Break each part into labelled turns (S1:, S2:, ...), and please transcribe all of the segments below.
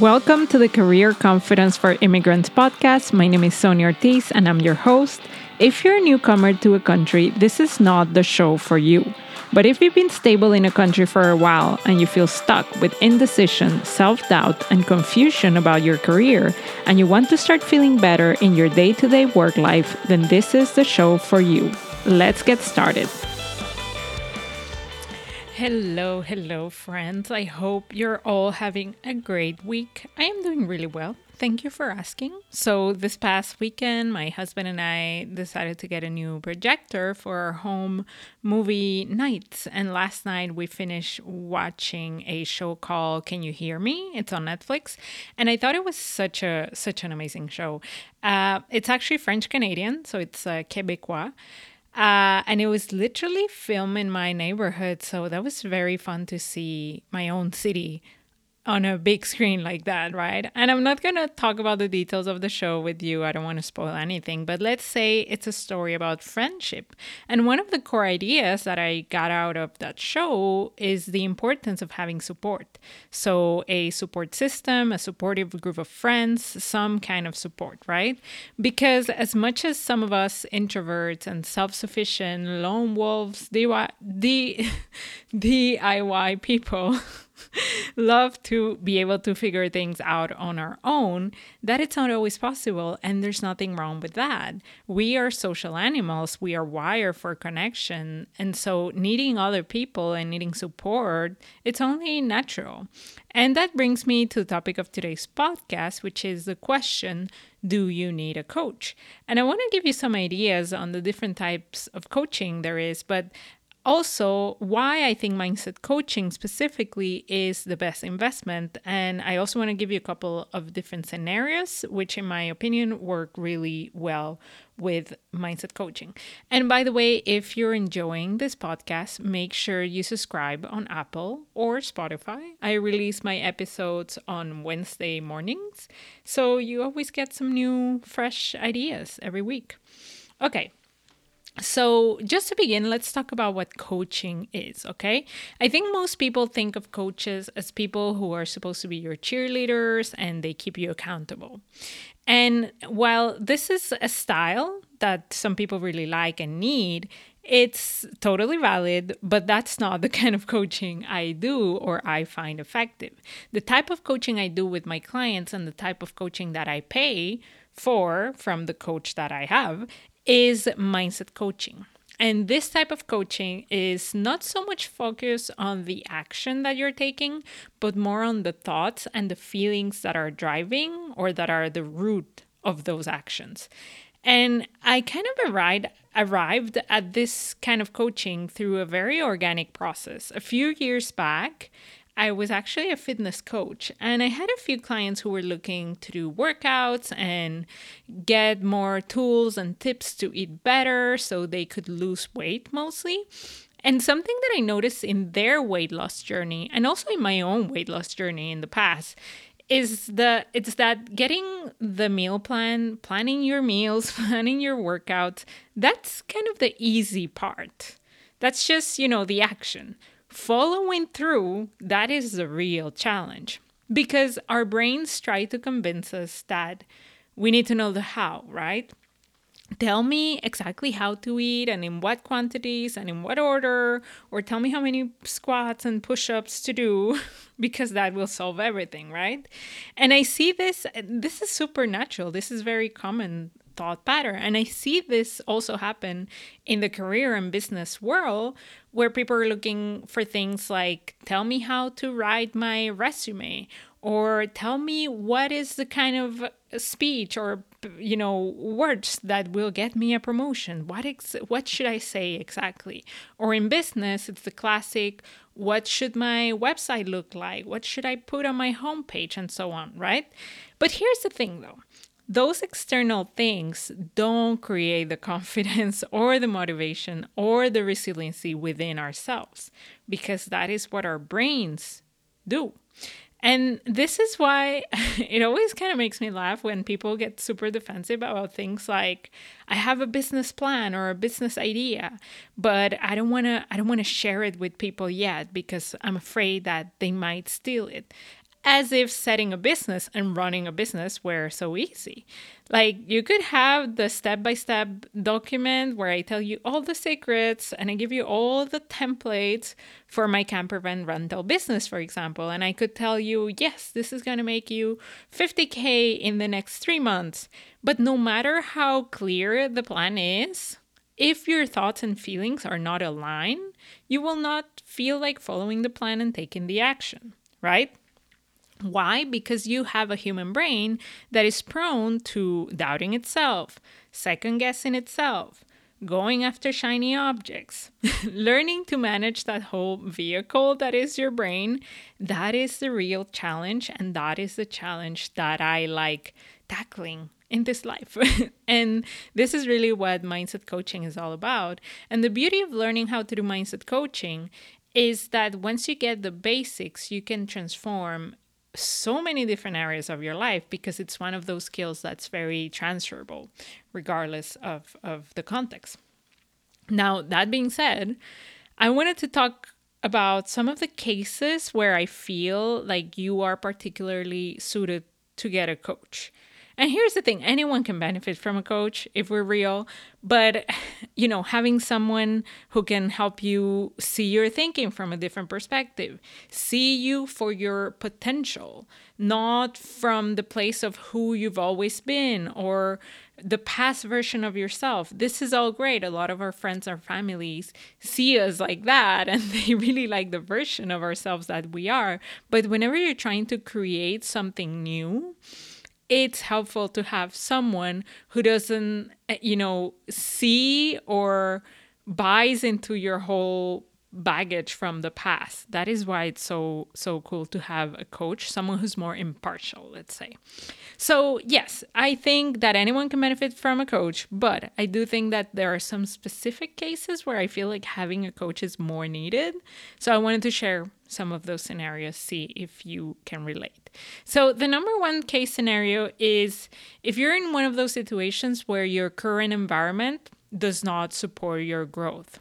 S1: Welcome to the Career Confidence for Immigrants podcast. My name is Sonia Ortiz and I'm your host. If you're a newcomer to a country, this is not the show for you. But if you've been stable in a country for a while and you feel stuck with indecision, self doubt, and confusion about your career, and you want to start feeling better in your day to day work life, then this is the show for you. Let's get started. Hello, hello, friends. I hope you're all having a great week. I am doing really well. Thank you for asking. So, this past weekend, my husband and I decided to get a new projector for our home movie nights. And last night, we finished watching a show called Can You Hear Me? It's on Netflix. And I thought it was such a such an amazing show. Uh, it's actually French Canadian, so it's uh, Quebecois. Uh, and it was literally filmed in my neighborhood. So that was very fun to see my own city on a big screen like that, right? And I'm not going to talk about the details of the show with you. I don't want to spoil anything, but let's say it's a story about friendship. And one of the core ideas that I got out of that show is the importance of having support. So, a support system, a supportive group of friends, some kind of support, right? Because as much as some of us introverts and self sufficient lone wolves, DIY, DIY people, love to be able to figure things out on our own, that it's not always possible. And there's nothing wrong with that. We are social animals, we are wired for connection. And so needing other people and needing support, it's only natural. And that brings me to the topic of today's podcast, which is the question Do you need a coach? And I want to give you some ideas on the different types of coaching there is, but also why I think mindset coaching specifically is the best investment. And I also want to give you a couple of different scenarios, which, in my opinion, work really well with mindset coaching. And by the way, if you're enjoying this podcast, make sure you subscribe on Apple or Spotify. I release my episodes on Wednesday mornings, so you always get some new, fresh ideas every week. Okay, so, just to begin, let's talk about what coaching is, okay? I think most people think of coaches as people who are supposed to be your cheerleaders and they keep you accountable. And while this is a style that some people really like and need, it's totally valid, but that's not the kind of coaching I do or I find effective. The type of coaching I do with my clients and the type of coaching that I pay for from the coach that I have is mindset coaching. And this type of coaching is not so much focused on the action that you're taking, but more on the thoughts and the feelings that are driving or that are the root of those actions. And I kind of arrived arrived at this kind of coaching through a very organic process. A few years back, I was actually a fitness coach, and I had a few clients who were looking to do workouts and get more tools and tips to eat better so they could lose weight mostly. And something that I noticed in their weight loss journey, and also in my own weight loss journey in the past, is the it's that getting the meal plan, planning your meals, planning your workouts, that's kind of the easy part. That's just, you know, the action following through, that is the real challenge because our brains try to convince us that we need to know the how, right? Tell me exactly how to eat and in what quantities and in what order, or tell me how many squats and push ups to do, because that will solve everything, right? And I see this, this is supernatural. This is very common thought pattern. And I see this also happen in the career and business world where people are looking for things like tell me how to write my resume or tell me what is the kind of speech or you know words that will get me a promotion. What ex- what should i say exactly? Or in business it's the classic what should my website look like? What should i put on my homepage? And so on right? But here's the thing though. Those external things don't create the confidence or the motivation or the resiliency within ourselves because that is what our brains do. And this is why it always kind of makes me laugh when people get super defensive about things like I have a business plan or a business idea, but I don't want to I don't want to share it with people yet because I'm afraid that they might steal it. As if setting a business and running a business were so easy. Like you could have the step by step document where I tell you all the secrets and I give you all the templates for my camper van rental business, for example. And I could tell you, yes, this is going to make you 50K in the next three months. But no matter how clear the plan is, if your thoughts and feelings are not aligned, you will not feel like following the plan and taking the action, right? Why? Because you have a human brain that is prone to doubting itself, second guessing itself, going after shiny objects, learning to manage that whole vehicle that is your brain. That is the real challenge. And that is the challenge that I like tackling in this life. and this is really what mindset coaching is all about. And the beauty of learning how to do mindset coaching is that once you get the basics, you can transform so many different areas of your life because it's one of those skills that's very transferable regardless of, of the context. Now, that being said, I wanted to talk about some of the cases where I feel like you are particularly suited to get a coach. And here's the thing anyone can benefit from a coach if we're real, but you know, having someone who can help you see your thinking from a different perspective, see you for your potential, not from the place of who you've always been or the past version of yourself. This is all great. A lot of our friends, our families see us like that, and they really like the version of ourselves that we are. But whenever you're trying to create something new, it's helpful to have someone who doesn't, eh, you know, see or buys into your whole baggage from the past. That is why it's so so cool to have a coach, someone who's more impartial, let's say. So, yes, I think that anyone can benefit from a coach, but I do think that there are some specific cases where I feel like having a coach is more needed. So, I wanted to share some of those scenarios, see if you can relate. So, the number one case scenario is if you're in one of those situations where your current environment does not support your growth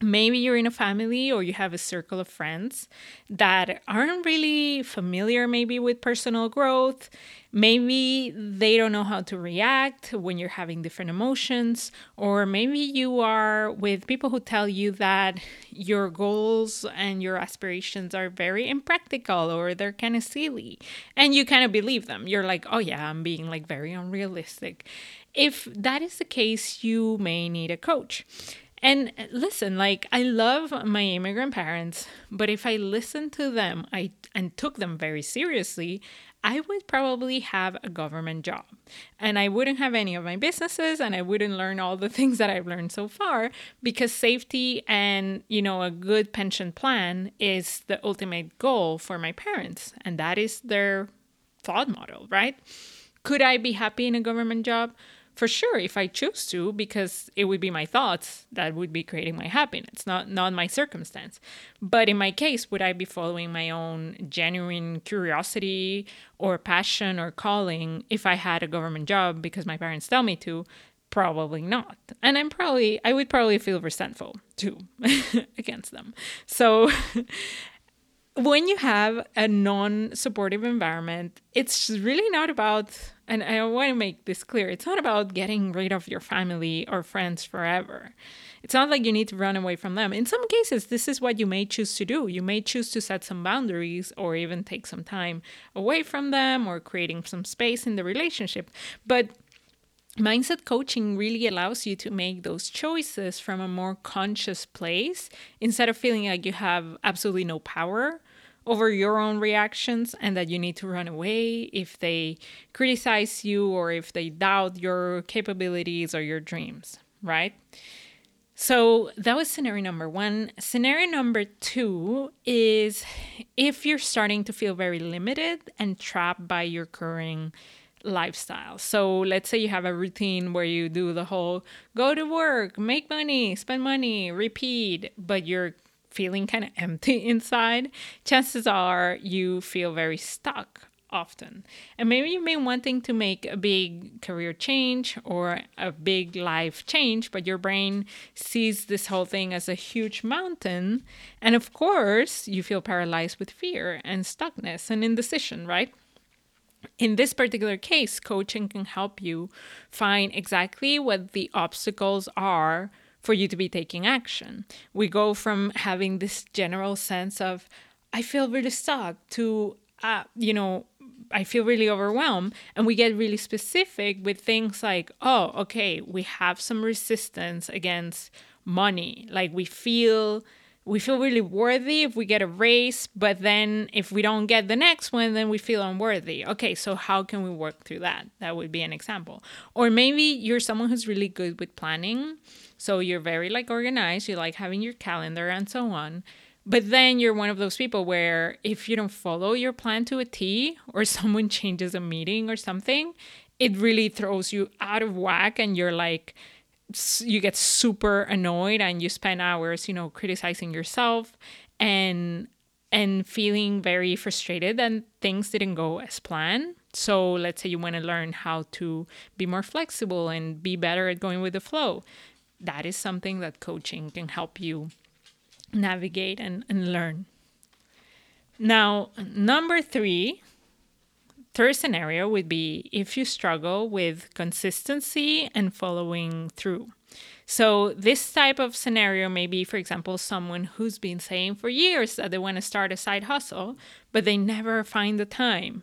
S1: maybe you're in a family or you have a circle of friends that aren't really familiar maybe with personal growth. Maybe they don't know how to react when you're having different emotions or maybe you are with people who tell you that your goals and your aspirations are very impractical or they're kind of silly and you kind of believe them. You're like oh yeah i'm being like very unrealistic. If that is the case you may need a coach and uh, listen, like I love my immigrant parents, but if I listened to them, I and took them very seriously, I would probably have a government job. And I wouldn't have any of my businesses and I wouldn't learn all the things that I've learned so far because safety and, you know, a good pension plan is the ultimate goal for my parents and that is their thought model, right? Could I be happy in a government job? For sure if i choose to because it would be my thoughts that would be creating my happiness not not my circumstance. But in my case would i be following my own genuine curiosity or passion or calling if i had a government job because my parents tell me to? Probably not. And i'm probably i would probably feel resentful too against them. So when you have a non supportive environment, it's really not about, and I want to make this clear, it's not about getting rid of your family or friends forever. It's not like you need to run away from them. In some cases, this is what you may choose to do. You may choose to set some boundaries or even take some time away from them or creating some space in the relationship. But mindset coaching really allows you to make those choices from a more conscious place instead of feeling like you have absolutely no power over your own reactions and that you need to run away if they criticize you or if they doubt your capabilities or your dreams, right? So that was scenario number one. Scenario number two is if you're starting to feel very limited and trapped by your current lifestyle. So let's say you have a routine where you do the whole go to work, make money, spend money, repeat, but you're feeling kind of empty inside, chances are you feel very stuck often. And maybe you've been wanting to make a big career change or a big life change, but your brain sees this whole thing as a huge mountain. And of course, you feel paralyzed with fear and stuckness and indecision, right? In this particular case, coaching can help you find exactly what the obstacles are for you to be taking action. We go from having this general sense of, I feel really stuck, to, uh, you know, I feel really overwhelmed. And we get really specific with things like, oh, okay, we have some resistance against money. Like we feel we feel really worthy if we get a raise, but then if we don't get the next one, then we feel unworthy. Okay, so how can we work through that? That would be an example. Or maybe you're someone who's really good with planning. So you're very like organized, you like having your calendar and so on. But then you're one of those people where if you don't follow your plan to a T or someone changes a meeting or something, it really throws you out of whack and you're like, you get super annoyed and you spend hours, you know, criticizing yourself and and feeling very frustrated and things didn't go as planned. So let's say you want to learn how to be more flexible and be better at going with the flow. That is something that coaching can help you navigate and, and learn. Now, number three, third scenario would be if you struggle with consistency and following through. So, this type of scenario may be, for example, someone who's been saying for years that they want to start a side hustle, but they never find the time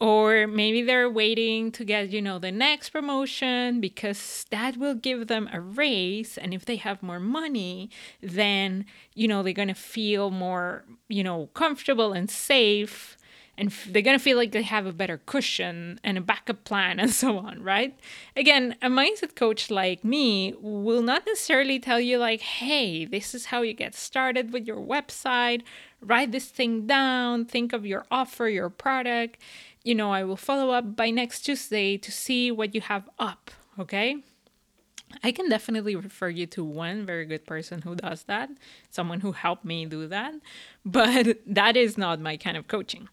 S1: or maybe they're waiting to get you know the next promotion because that will give them a raise and if they have more money then you know they're going to feel more you know comfortable and safe and f- they're going to feel like they have a better cushion and a backup plan and so on right? Again a mindset coach like me will not necessarily tell you like hey this is how you get started with your website. Write this thing down. Think of your offer your product. You know, I will follow up by next Tuesday to see what you have up, okay? I can definitely refer you to one very good person who does that, someone who helped me do that, but that is not my kind of coaching.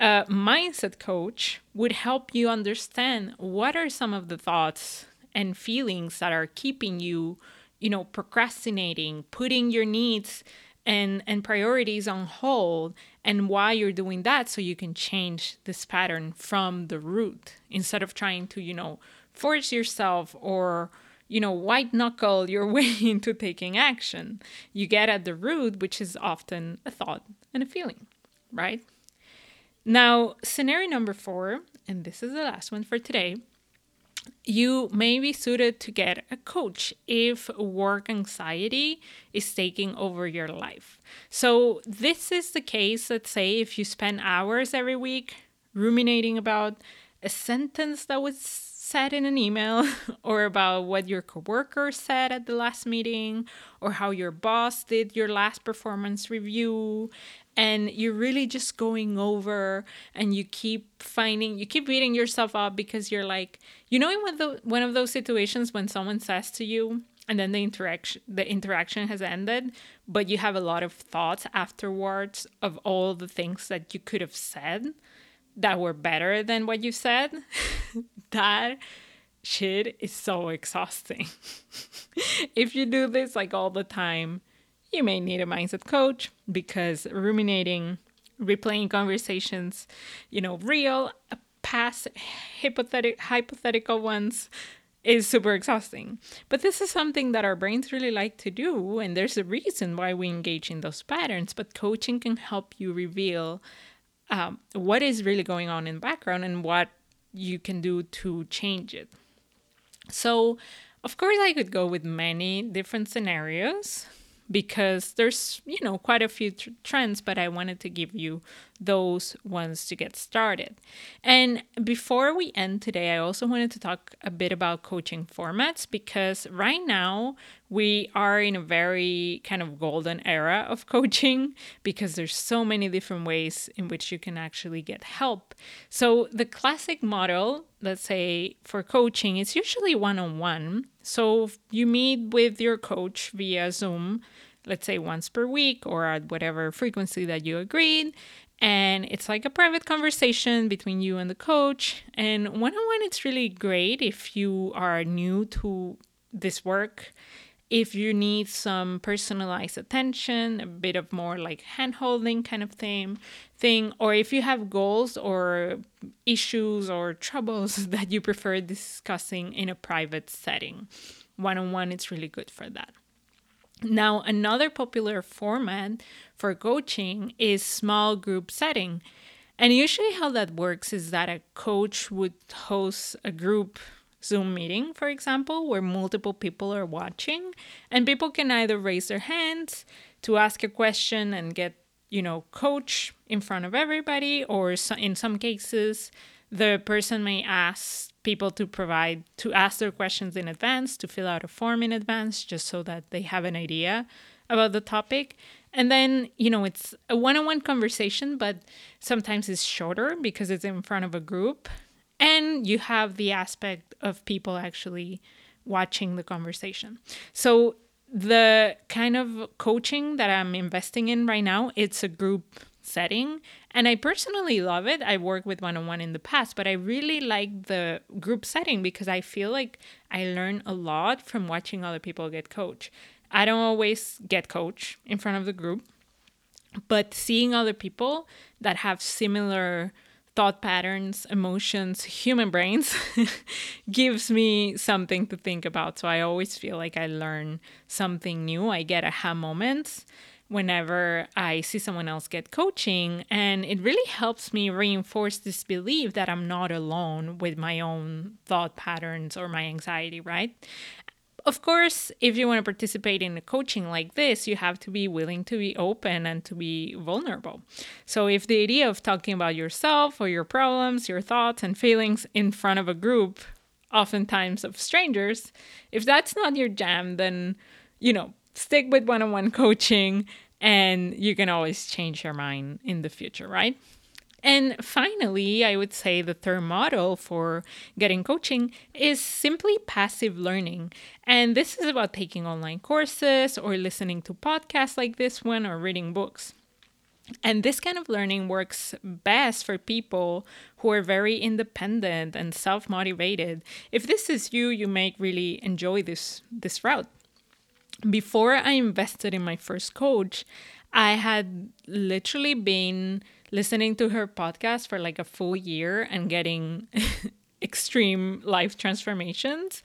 S1: A mindset coach would help you understand what are some of the thoughts and feelings that are keeping you, you know, procrastinating, putting your needs and and priorities on hold and why you're doing that so you can change this pattern from the root instead of trying to you know force yourself or you know white knuckle your way into taking action you get at the root which is often a thought and a feeling right now scenario number 4 and this is the last one for today you may be suited to get a coach if work anxiety is taking over your life. So, this is the case, let's say, if you spend hours every week ruminating about a sentence that was said in an email or about what your coworker said at the last meeting or how your boss did your last performance review. And you're really just going over and you keep finding you keep beating yourself up because you're like you know in one of, the, one of those situations when someone says to you and then the interaction the interaction has ended but you have a lot of thoughts afterwards of all the things that you could have said that were better than what you said that shit is so exhausting if you do this like all the time you may need a mindset coach because ruminating, replaying conversations, you know, real, past, hypothetical, hypothetical ones is super exhausting. But this is something that our brains really like to do, and there's a reason why we engage in those patterns. But coaching can help you reveal um, what is really going on in the background and what you can do to change it. So, of course, I could go with many different scenarios because there's you know quite a few tr- trends but i wanted to give you those ones to get started. And before we end today i also wanted to talk a bit about coaching formats because right now we are in a very kind of golden era of coaching because there's so many different ways in which you can actually get help. So the classic model let's say for coaching is usually one-on-one. So you meet with your coach via zoom let's say once per week or at whatever frequency that you agreed and it's like a private conversation between you and the coach. And one on one, it's really great if you are new to this work. If you need some personalized attention, a bit of more like hand holding kind of thing, thing, or if you have goals or issues or troubles that you prefer discussing in a private setting, one on one, it's really good for that. Now, another popular format for coaching is small group setting. And usually, how that works is that a coach would host a group Zoom meeting, for example, where multiple people are watching, and people can either raise their hands to ask a question and get, you know, coach in front of everybody, or in some cases, the person may ask people to provide to ask their questions in advance, to fill out a form in advance, just so that they have an idea about the topic. And then, you know, it's a one on one conversation, but sometimes it's shorter because it's in front of a group. And you have the aspect of people actually watching the conversation. So the kind of coaching that I'm investing in right now, it's a group setting. And I personally love it. I worked with one on one in the past, but I really like the group setting because I feel like I learn a lot from watching other people get coached. I don't always get coach in front of the group, but seeing other people that have similar thought patterns, emotions, human brains gives me something to think about. So I always feel like I learn something new. I get aha moments whenever I see someone else get coaching. And it really helps me reinforce this belief that I'm not alone with my own thought patterns or my anxiety, right? Of course, if you want to participate in a coaching like this, you have to be willing to be open and to be vulnerable. So, if the idea of talking about yourself or your problems, your thoughts and feelings in front of a group, oftentimes of strangers, if that's not your jam, then, you know, stick with one on one coaching and you can always change your mind in the future, right? And finally, I would say the third model for getting coaching is simply passive learning. And this is about taking online courses or listening to podcasts like this one or reading books. And this kind of learning works best for people who are very independent and self-motivated. If this is you, you may really enjoy this this route before I invested in my first coach, I had literally been listening to her podcast for like a full year and getting extreme life transformations.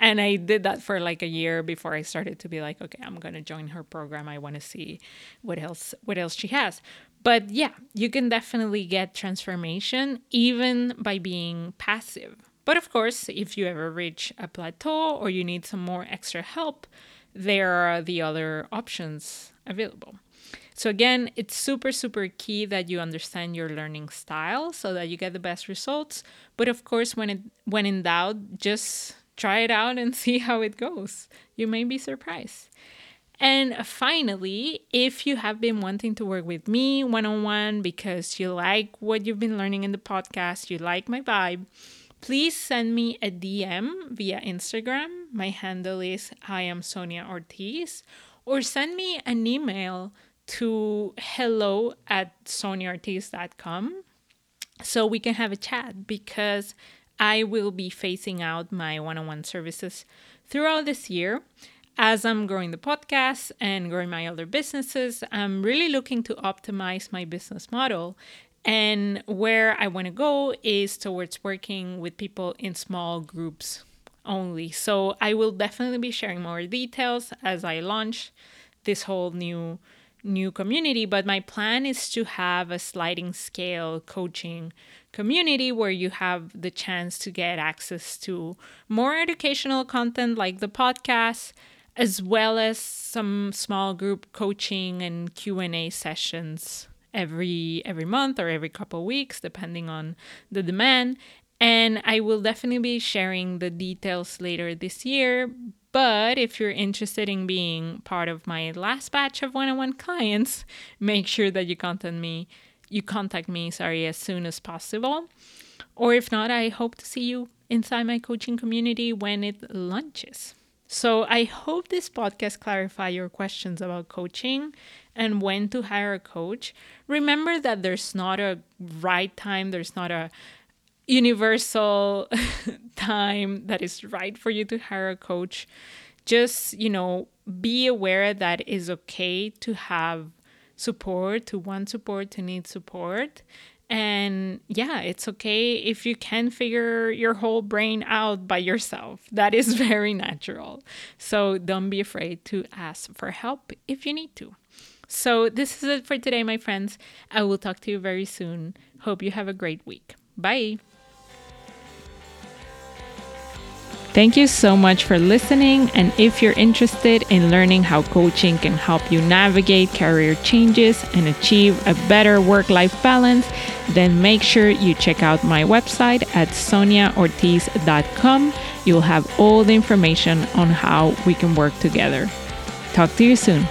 S1: And I did that for like a year before I started to be like, okay, I'm gonna join her program. I want to see what else what else she has. But yeah, you can definitely get transformation even by being passive. But of course, if you ever reach a plateau or you need some more extra help, there are the other options available. So again, it's super super key that you understand your learning style so that you get the best results. But of course, when it when in doubt, just try it out and see how it goes. You may be surprised. And finally, if you have been wanting to work with me one on one because you like what you've been learning in the podcast, you like my vibe, please send me a DM via Instagram. My handle is I am Sonia Ortiz, or send me an email to hello at soniaortiz.com so we can have a chat because I will be phasing out my one on one services throughout this year. As I'm growing the podcast and growing my other businesses, I'm really looking to optimize my business model and where I want to go is towards working with people in small groups only. So I will definitely be sharing more details as I launch this whole new new community, but my plan is to have a sliding scale coaching community where you have the chance to get access to more educational content like the podcast as well as some small group coaching and Q&A sessions every every month or every couple weeks depending on the demand and I will definitely be sharing the details later this year. But if you're interested in being part of my last batch of one-on-one clients make sure that you contact me you contact me sorry as soon as possible. Or if not I hope to see you inside my coaching community when it launches. So I hope this podcast clarify your questions about coaching and when to hire a coach, remember that there's not a right time, there's not a universal time that is right for you to hire a coach. Just, you know, be aware that it's okay to have support, to want support, to need support. And yeah, it's okay if you can figure your whole brain out by yourself. That is very natural. So don't be afraid to ask for help if you need to. So, this is it for today, my friends. I will talk to you very soon. Hope you have a great week. Bye. Thank you so much for listening. And if you're interested in learning how coaching can help you navigate career changes and achieve a better work life balance, then make sure you check out my website at soniaortiz.com. You'll have all the information on how we can work together. Talk to you soon.